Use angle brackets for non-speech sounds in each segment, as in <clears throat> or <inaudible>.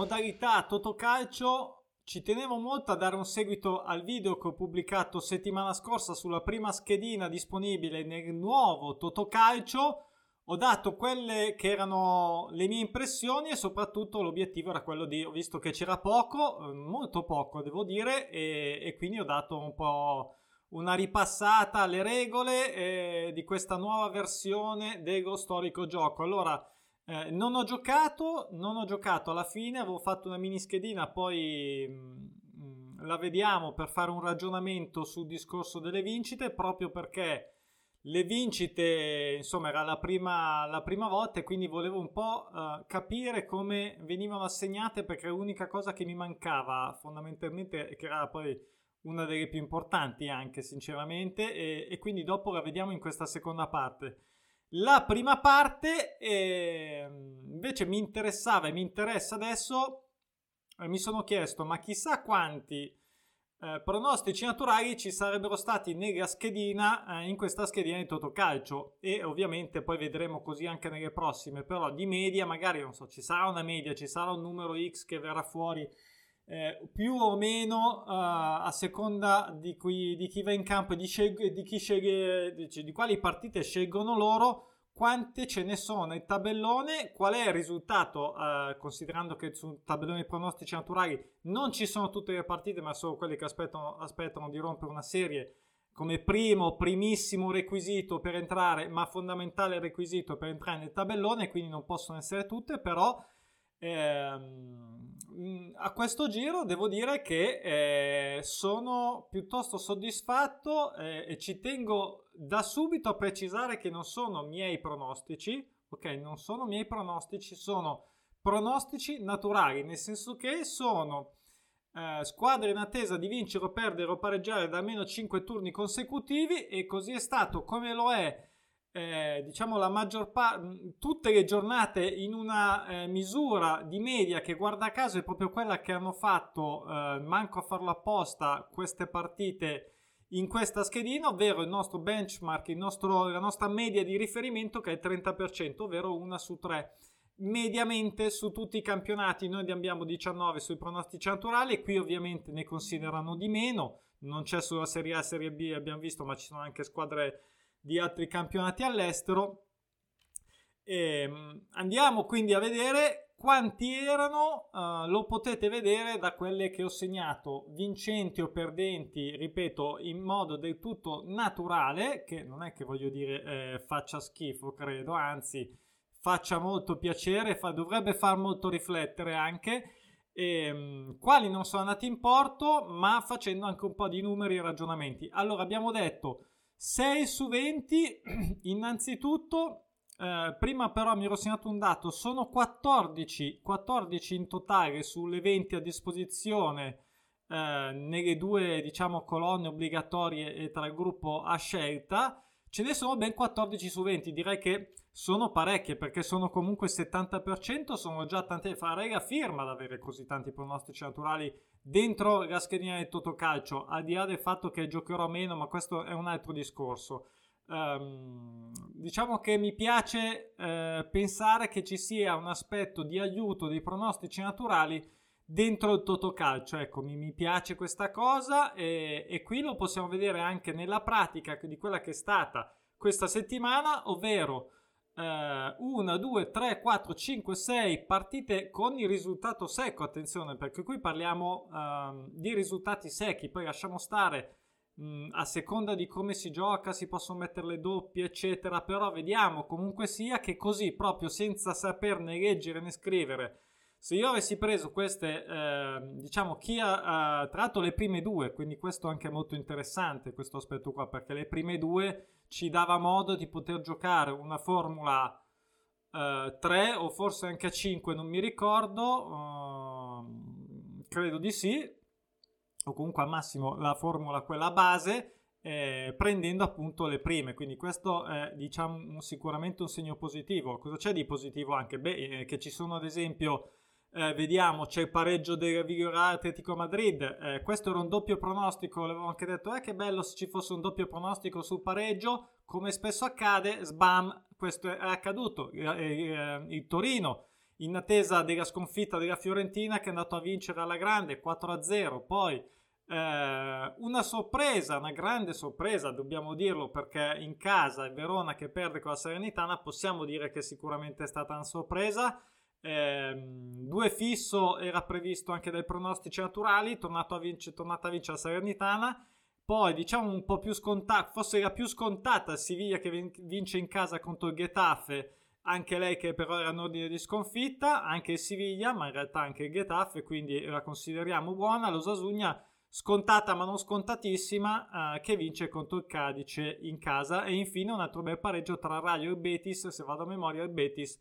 Modalità Totocalcio. Ci tenevo molto a dare un seguito al video che ho pubblicato settimana scorsa sulla prima schedina disponibile nel nuovo Totocalcio. Ho dato quelle che erano le mie impressioni e soprattutto l'obiettivo era quello di, ho visto che c'era poco, molto poco devo dire, e, e quindi ho dato un po' una ripassata alle regole eh, di questa nuova versione dello storico gioco. Allora, eh, non ho giocato, non ho giocato alla fine, avevo fatto una mini schedina, poi mh, mm, mm, la vediamo per fare un ragionamento sul discorso delle vincite, proprio perché le vincite, insomma, era la prima, la prima volta e quindi volevo un po' uh, capire come venivano assegnate perché l'unica cosa che mi mancava fondamentalmente, che era poi una delle più importanti anche sinceramente e, e quindi dopo la vediamo in questa seconda parte. La prima parte eh, invece mi interessava e mi interessa adesso. Eh, mi sono chiesto, ma chissà quanti eh, pronostici naturali ci sarebbero stati nella schedina, eh, in questa schedina di Totocalcio. E ovviamente poi vedremo così anche nelle prossime. Però di media, magari non so, ci sarà una media, ci sarà un numero X che verrà fuori eh, più o meno uh, a seconda di, cui, di, chi va in campo e di, scel- di, sceglie, di quali partite scelgono loro, quante ce ne sono nel tabellone, qual è il risultato, uh, considerando che sul tabellone pronostici naturali non ci sono tutte le partite, ma solo quelli che aspettano, aspettano di rompere una serie come primo, primissimo requisito per entrare, ma fondamentale requisito per entrare nel tabellone, quindi non possono essere tutte, però Ehm, a questo giro devo dire che eh, sono piuttosto soddisfatto eh, e ci tengo da subito a precisare che non sono miei pronostici, ok? Non sono miei pronostici, sono pronostici naturali, nel senso che sono eh, squadre in attesa di vincere o perdere o pareggiare da almeno 5 turni consecutivi e così è stato come lo è eh, diciamo la maggior parte, tutte le giornate in una eh, misura di media che guarda caso è proprio quella che hanno fatto, eh, manco a farlo apposta, queste partite in questa schedina, ovvero il nostro benchmark, il nostro, la nostra media di riferimento che è il 30%, ovvero una su tre. Mediamente su tutti i campionati noi ne abbiamo 19 sui pronostici naturali, qui ovviamente ne considerano di meno, non c'è solo Serie A e Serie B, abbiamo visto, ma ci sono anche squadre di altri campionati all'estero. E ehm, andiamo quindi a vedere quanti erano, uh, lo potete vedere da quelle che ho segnato, vincenti o perdenti, ripeto, in modo del tutto naturale, che non è che voglio dire eh, faccia schifo, credo, anzi faccia molto piacere, fa, dovrebbe far molto riflettere anche. E, um, quali non sono andati in porto, ma facendo anche un po' di numeri e ragionamenti. Allora, abbiamo detto 6 su 20, <clears throat> innanzitutto, eh, prima però mi ero segnato un dato, sono 14, 14 in totale sulle 20 a disposizione eh, nelle due diciamo colonne obbligatorie e tra il gruppo a scelta, ce ne sono ben 14 su 20, direi che sono parecchie perché sono comunque il 70%, sono già tante, farei la firma ad avere così tanti pronostici naturali dentro la schedina del Totocalcio, al di là del fatto che giocherò meno, ma questo è un altro discorso. Um, diciamo che mi piace uh, pensare che ci sia un aspetto di aiuto dei pronostici naturali dentro il Totocalcio. Ecco, mi, mi piace questa cosa e, e qui lo possiamo vedere anche nella pratica di quella che è stata questa settimana, ovvero eh, 1, 2, 3, 4, 5, 6 partite con il risultato secco. Attenzione, perché qui parliamo eh, di risultati secchi. Poi lasciamo stare mh, a seconda di come si gioca, si possono mettere le doppie, eccetera. Però vediamo comunque sia che così, proprio senza saperne leggere né scrivere. Se io avessi preso queste, eh, diciamo, chi ha, ha tratto le prime due, quindi questo è anche molto interessante, questo aspetto qua, perché le prime due ci dava modo di poter giocare una formula eh, 3 o forse anche a 5, non mi ricordo, eh, credo di sì, o comunque al massimo la formula quella base. Eh, prendendo appunto le prime quindi questo è diciamo sicuramente un segno positivo cosa c'è di positivo anche beh eh, che ci sono ad esempio eh, vediamo, c'è il pareggio del Vigorà Atletico Madrid. Eh, questo era un doppio pronostico. L'avevo anche detto: eh, che bello se ci fosse un doppio pronostico sul pareggio. Come spesso accade, sbam, questo è accaduto. Eh, eh, il Torino in attesa della sconfitta della Fiorentina che è andato a vincere alla grande 4-0, poi eh, una sorpresa, una grande sorpresa, dobbiamo dirlo perché in casa il Verona che perde con la Serenitana, possiamo dire che sicuramente è stata una sorpresa. Eh, due fisso era previsto anche dai pronostici naturali, tornato a vince, tornata a vincere la Salernitana. Poi diciamo un po' più scontata, forse la più scontata Siviglia che vince in casa contro il Getafe, anche lei che però era in ordine di sconfitta, anche il Siviglia, ma in realtà anche il Getafe, quindi la consideriamo buona. Lo Sasugna scontata ma non scontatissima eh, che vince contro il Cadice in casa e infine un altro bel pareggio tra Raio e Betis, se vado a memoria il Betis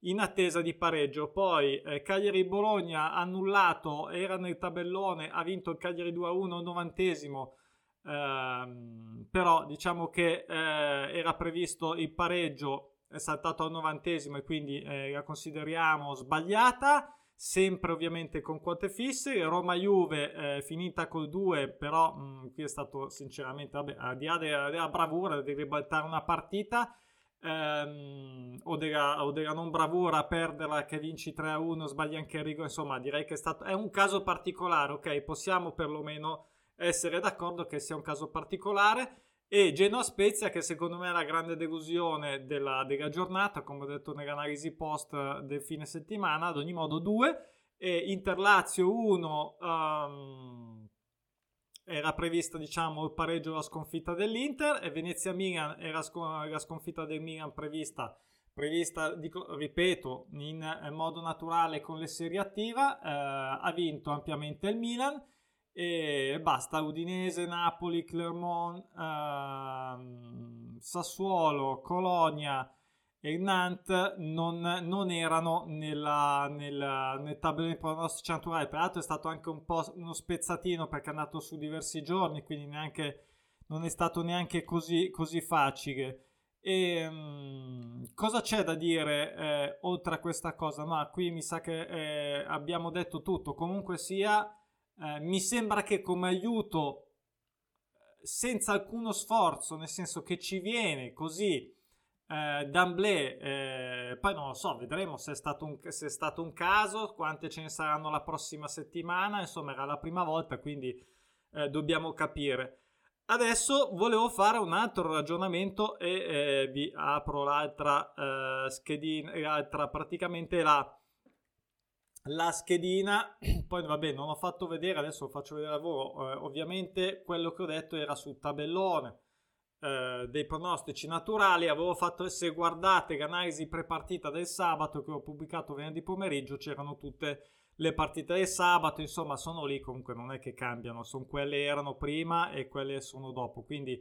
in attesa di pareggio. Poi eh, Cagliari-Bologna annullato, era nel tabellone, ha vinto il Cagliari 2-1 al novantesimo, ehm, però diciamo che eh, era previsto il pareggio, è saltato al novantesimo e quindi eh, la consideriamo sbagliata. Sempre ovviamente con quote fisse, Roma-Juve eh, finita col 2, però mh, qui è stato sinceramente, vabbè, al di là della, della bravura di ribaltare una partita, ehm, o, della, o, della, non bravura a perderla che vinci 3 a 1, sbagli anche il rigo, insomma direi che è stato è un caso particolare, ok? Possiamo perlomeno essere d'accordo che sia un caso particolare. E Genoa Spezia, che secondo me è la grande delusione della, della giornata, come ho detto nell'analisi post del fine settimana, ad ogni modo 2. E Inter Lazio 1, um, era prevista diciamo il pareggio la sconfitta dell'Inter e Venezia Milan era sc- la sconfitta del Milan prevista prevista dico, ripeto in modo naturale con le serie attiva eh, ha vinto ampiamente il Milan e basta Udinese, Napoli, Clermont eh, Sassuolo, Colonia e Nantes non, non erano nella, nella, nel tabellone pronostici naturali. Tra l'altro è stato anche un po' uno spezzatino perché è andato su diversi giorni, quindi neanche, non è stato neanche così, così facile. E um, cosa c'è da dire eh, oltre a questa cosa? Ma qui mi sa che eh, abbiamo detto tutto. Comunque sia, eh, mi sembra che come aiuto senza alcuno sforzo, nel senso che ci viene così eh, D'Amblè, eh, poi non lo so, vedremo se è, stato un, se è stato un caso, quante ce ne saranno la prossima settimana, insomma era la prima volta, quindi eh, dobbiamo capire. Adesso volevo fare un altro ragionamento e eh, vi apro l'altra eh, schedina, l'altra praticamente la, la schedina, <clears throat> poi vabbè non ho fatto vedere, adesso lo faccio vedere a voi, eh, ovviamente quello che ho detto era sul tabellone, eh, dei pronostici naturali. Avevo fatto, se guardate l'analisi prepartita del sabato che ho pubblicato venerdì pomeriggio, c'erano tutte le partite del sabato, insomma, sono lì. Comunque non è che cambiano, sono quelle erano prima e quelle sono dopo. Quindi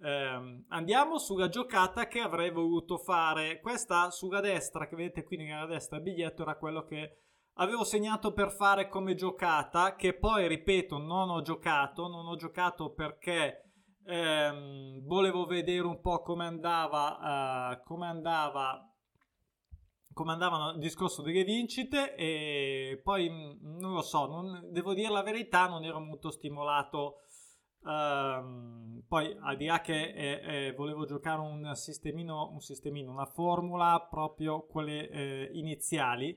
ehm, andiamo sulla giocata che avrei voluto fare. Questa sulla destra, che vedete qui nella destra, il biglietto era quello che avevo segnato per fare come giocata, che poi ripeto, non ho giocato, non ho giocato perché ehm, volevo vedere un po' come andava, uh, come andava come andava il discorso delle vincite e poi mm, non lo so, non, devo dire la verità, non ero molto stimolato. Um, poi al di là che eh, eh, volevo giocare un sistemino, un sistemino, una formula proprio quelle eh, iniziali,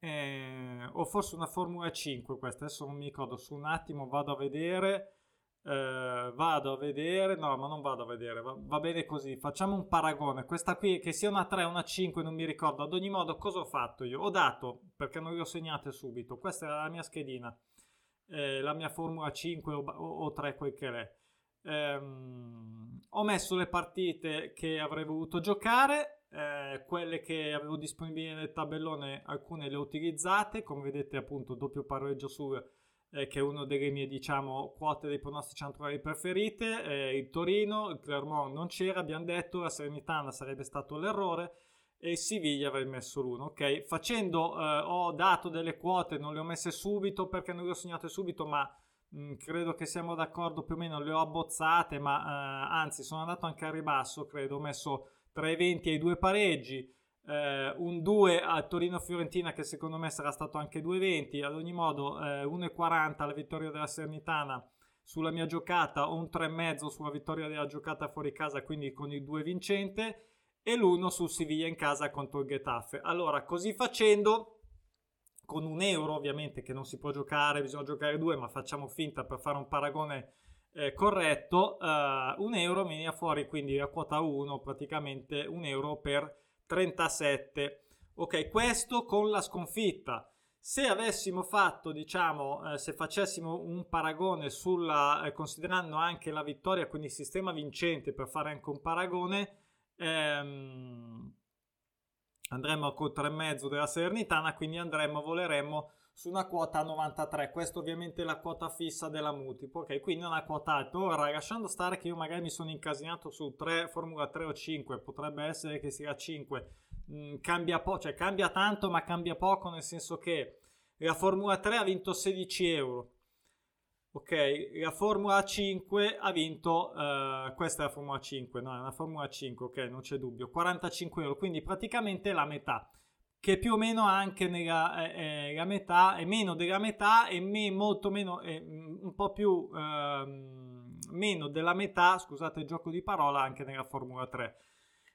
eh, o forse una formula 5 questa, adesso non mi ricordo, su un attimo vado a vedere. Uh, vado a vedere, no, ma non vado a vedere, va, va, bene così. Facciamo un paragone. Questa qui, che sia una 3 o una 5, non mi ricordo. Ad ogni modo, cosa ho fatto io? Ho dato, perché non le ho segnate subito. Questa era la mia schedina, eh, la mia formula 5 o, o, o 3, quel che è. Um, ho messo le partite che avrei voluto giocare, eh, quelle che avevo disponibili nel tabellone, alcune le ho utilizzate. Come vedete, appunto, doppio pareggio su eh, che è una delle mie diciamo quote dei pronostici naturali preferite. Eh, il Torino, il Clermont non c'era abbiamo detto, la Serenitana sarebbe stato l'errore e il Siviglia avrei messo l'uno ok? Facendo eh, ho dato delle quote non le ho messe subito perché non le ho segnate subito ma mh, mm, credo che siamo d'accordo più o meno le ho abbozzate ma eh, anzi sono andato anche a ribasso credo. Ho messo tra i 20 e i due pareggi eh, un 2 a Torino-Fiorentina che secondo me sarà stato anche 2-20 ad ogni modo eh, 1,40 la vittoria della Sernitana sulla mia giocata o un 3,5 sulla vittoria della giocata fuori casa quindi con il 2 vincente e l'1 sul Siviglia in casa contro il Getafe. Allora, così facendo, con un euro ovviamente che non si può giocare, bisogna giocare due, ma facciamo finta per fare un paragone eh, corretto, eh, un euro viene fuori quindi a quota 1 praticamente un euro per 37. Ok, questo con la sconfitta. Se avessimo fatto, diciamo, eh, se facessimo un paragone sulla, eh, considerando anche la vittoria, quindi il sistema vincente per fare anche un paragone, ehm, andremo a 3,5 della Salernitana, quindi andremo, voleremmo su una quota 93. Questa ovviamente è la quota fissa della multiplo, ok? Quindi una quota alta. Ora, lasciando stare che io magari mi sono incasinato su 3, Formula 3 o 5, potrebbe essere che sia 5 Mm, cambia poco, cioè cambia tanto ma cambia poco nel senso che la Formula 3 ha vinto 16 euro. Ok, la Formula 5 ha vinto, uh, questa è la Formula 5, no, è una Formula 5, ok, non c'è dubbio, 45 euro, quindi praticamente la metà, che più o meno anche nella, eh, eh, metà, è meno della metà e me, molto meno, eh, un po' più, uh, meno della metà, scusate il gioco di parola, anche nella Formula 3.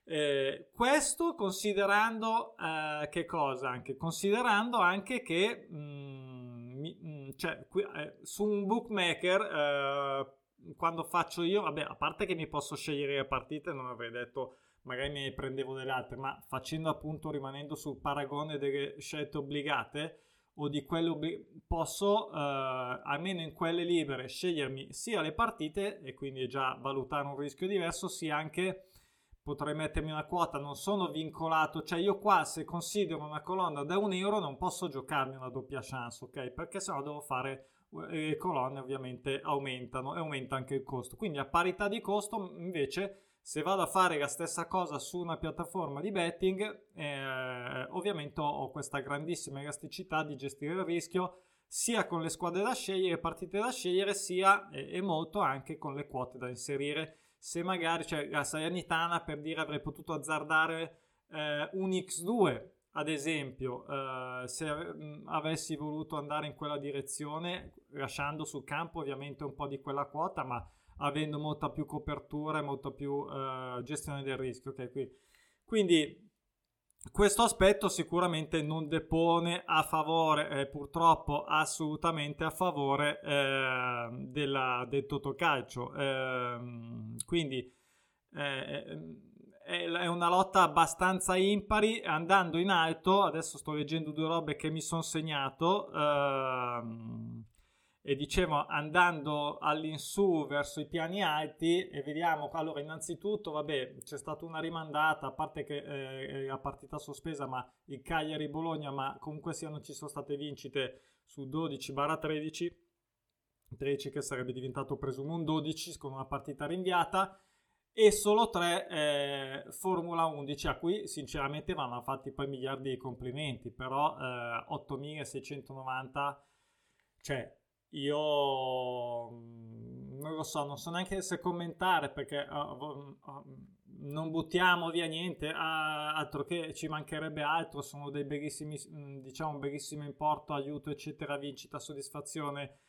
Eh, questo considerando eh, che cosa? Anche considerando anche che mh, mm, mh, mm, cioè, qui, eh, su un bookmaker quando faccio io, vabbè, a parte che mi posso scegliere le partite, non avrei detto magari ne prendevo delle altre, ma facendo appunto rimanendo sul paragone delle scelte obbligate o di quelle obbligate, posso eh, almeno in quelle libere scegliermi sia le partite e quindi già valutare un rischio diverso, sia anche potrei mettermi una quota, non sono vincolato, cioè io qua se considero una colonna da un euro non posso giocarmi una doppia chance, ok? Perché sennò devo fare eh, le colonne ovviamente aumentano e aumenta anche il costo. Quindi a parità di costo invece se vado a fare la stessa cosa su una piattaforma di betting, eh, ovviamente ho questa grandissima elasticità di gestire il rischio sia con le squadre da scegliere, partite da scegliere, sia e, e molto anche con le quote da inserire. Se magari, cioè la Salernitana per dire avrei potuto azzardare eh, un X2 ad esempio, eh, se avessi voluto andare in quella direzione, lasciando sul campo ovviamente un po' di quella quota, ma avendo molta più copertura e molta più eh, gestione del rischio. Okay? Quindi questo aspetto sicuramente non depone a favore, eh, purtroppo assolutamente a favore eh, della, del totocalcio. Eh, quindi eh, è una lotta abbastanza impari, andando in alto, adesso sto leggendo due robe che mi sono segnato. Ehm, e dicevo andando all'insù verso i piani alti e vediamo allora innanzitutto vabbè c'è stata una rimandata a parte che eh, la partita sospesa ma il Cagliari Bologna ma comunque sia non ci sono state vincite su 12 13 13 che sarebbe diventato presumo un 12 con una partita rinviata. E solo 3 eh, Formula 11 a cui sinceramente vanno fatti poi miliardi di complimenti però eh, 8690 cioè io mm, non lo so, non so neanche se commentare perché uh, uh, non buttiamo via niente, altro che ci mancherebbe altro, sono dei bellissimi, diciamo, bellissimo importo, aiuto, eccetera, vincita, soddisfazione.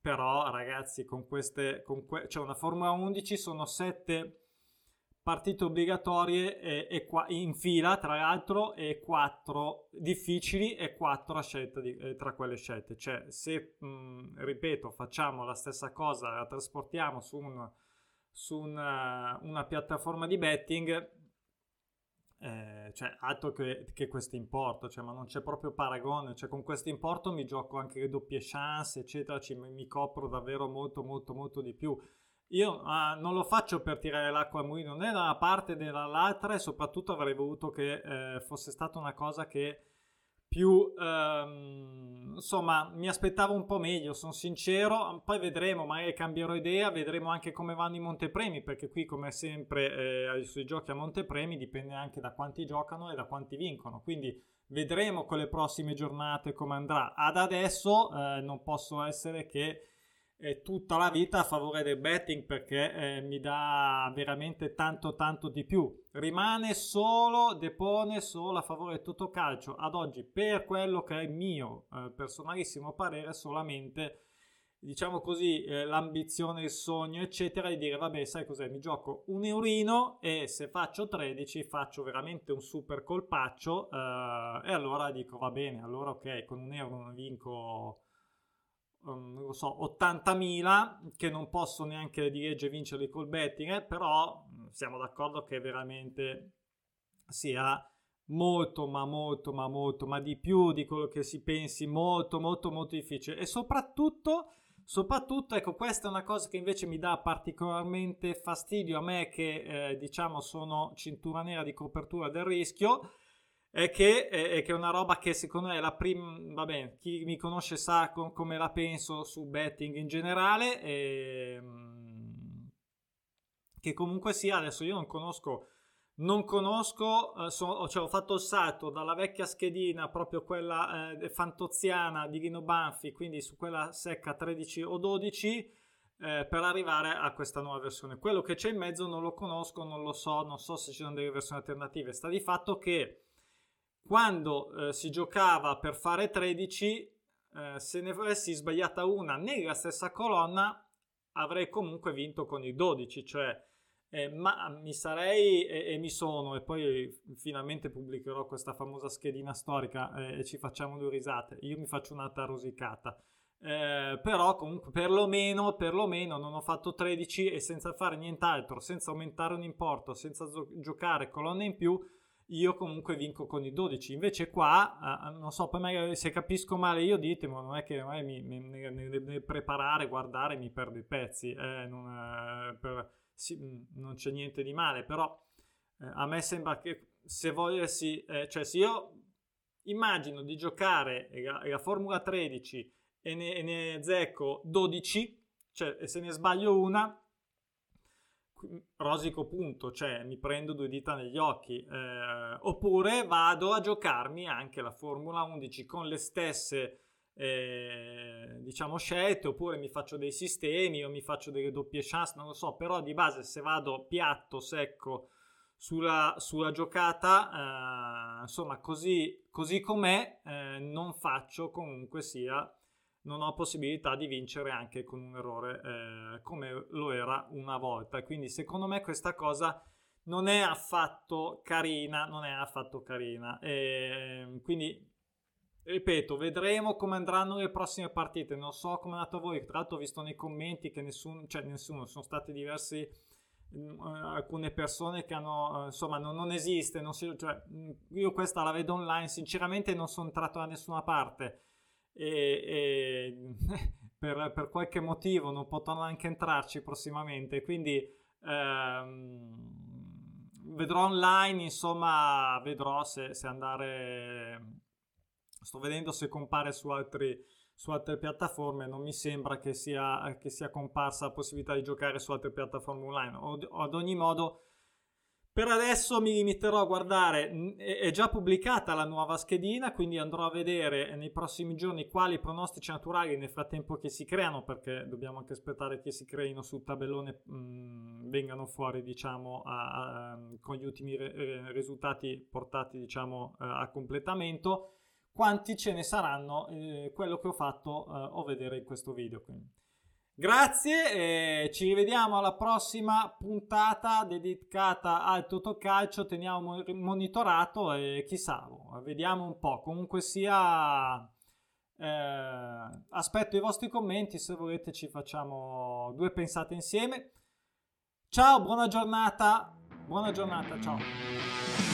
Però ragazzi, con queste, con que- cioè una Formula 11 sono sette partite obbligatorie e, e qua, in fila, tra l'altro, e quattro difficili e quattro a scelta di, eh, tra quelle scelte. Cioè, se, mh, ripeto, facciamo la stessa cosa, la trasportiamo su, un, su una, una, piattaforma di betting, eh, cioè, altro che, che questo importo, cioè, ma non c'è proprio paragone. Cioè, con questo importo mi gioco anche le doppie chance, eccetera, ci, mi copro davvero molto, molto, molto di più. Io ah, non lo faccio per tirare l'acqua al mulino né da una parte né dall'altra e soprattutto avrei voluto che eh, fosse stata una cosa che più ehm, insomma mi aspettavo un po' meglio sono sincero. Poi vedremo magari cambierò idea vedremo anche come vanno i montepremi perché qui come sempre eh, sui giochi a montepremi dipende anche da quanti giocano e da quanti vincono. Quindi vedremo con le prossime giornate come andrà. Ad adesso eh, non posso essere che tutta la vita a favore del betting perché eh, mi dà veramente tanto tanto di più. Rimane solo, depone solo a favore del Totocalcio ad oggi per quello che è il mio eh, personalissimo parere solamente diciamo così, eh, l'ambizione, il sogno, eccetera, di dire, vabbè, sai cos'è, mi gioco un eurino e se faccio 13 faccio veramente un super colpaccio eh, e allora dico, va bene, allora ok, con un euro non vinco, um, non lo so, 80.000 che non posso neanche di legge vincerli col betting, eh, però mm, siamo d'accordo che veramente sia molto, ma molto, ma molto, ma di più di quello che si pensi, molto, molto, molto difficile. E soprattutto Soprattutto, ecco, questa è una cosa che invece mi dà particolarmente fastidio a me che, eh, diciamo, sono cintura nera di copertura del rischio, è che, è, che è una roba che secondo me è la prima, vabbè, chi mi conosce sa com- come la penso su betting in generale, e, ehm, che comunque sia, adesso io non conosco non conosco, eh, so, cioè ho fatto il salto dalla vecchia schedina, proprio quella eh, fantoziana di Rino Banfi, quindi su quella secca 13 o 12, eh, per arrivare a questa nuova versione. Quello che c'è in mezzo non lo conosco, non lo so, non so se ci sono delle versioni alternative. Sta di fatto che quando eh, si giocava per fare 13, eh, se ne avessi sbagliata una nella stessa colonna, avrei comunque vinto con i 12, cioè eh, ma mi sarei e, e, mi sono, e poi finalmente pubblicherò questa famosa schedina storica eh, e ci facciamo due risate. Io mi faccio un'altra rosicata. Eh, però comunque perlomeno, perlomeno non ho fatto 13 e senza fare nient'altro, senza aumentare un importo, senza zo- giocare colonne in più, io comunque vinco con i 12. Invece qua, eh, non so, poi magari se capisco male io ditemi, non è che mi, mi, mi, nel preparare, guardare mi perdo i pezzi. Eh, non, per, sì, mm, non c'è niente di male, però eh, a me sembra che se volessi, eh, cioè se io immagino di giocare la, la Formula 13 e ne, e ne zecco 12, cioè se ne sbaglio una, rosico punto, cioè mi prendo due dita negli occhi, eh, oppure vado a giocarmi anche la Formula 11 con le stesse eh, diciamo scelte oppure mi faccio dei sistemi o mi faccio delle doppie chance non lo so però di base se vado piatto secco sulla, sulla giocata eh, insomma così, così com'è eh, non faccio comunque sia non ho possibilità di vincere anche con un errore eh, come lo era una volta quindi secondo me questa cosa non è affatto carina non è affatto carina e ehm, quindi ripeto, vedremo come andranno le prossime partite. Non so come è andato a voi. Tra l'altro, ho visto nei commenti che nessuno, cioè nessuno, sono stati diversi. Mm, alcune persone che hanno insomma non, non esiste non si, cioè, mm, io questa la vedo online sinceramente non sono entrato da nessuna parte e, e <laughs> per, per, qualche motivo non potrò neanche entrarci prossimamente quindi ehm, vedrò online insomma vedrò se, se andare sto vedendo se compare su, altri, su altre piattaforme, non mi sembra che sia, che sia, comparsa la possibilità di giocare su altre piattaforme online. O, ad ogni modo, per adesso mi limiterò a guardare, è già pubblicata la nuova schedina, quindi andrò a vedere nei prossimi giorni quali pronostici naturali nel frattempo che si creano, perché dobbiamo anche aspettare che si creino sul tabellone, mh, vengano fuori diciamo a, a, con gli ultimi re, risultati portati diciamo a completamento quanti ce ne saranno, eh, quello che ho fatto eh, o vedere in questo video. Quindi. Grazie, eh, ci rivediamo alla prossima puntata dedicata al Totocalcio, teniamo monitorato e chissà, vediamo un po', comunque sia... Eh, aspetto i vostri commenti, se volete ci facciamo due pensate insieme. Ciao, buona giornata, buona giornata, ciao.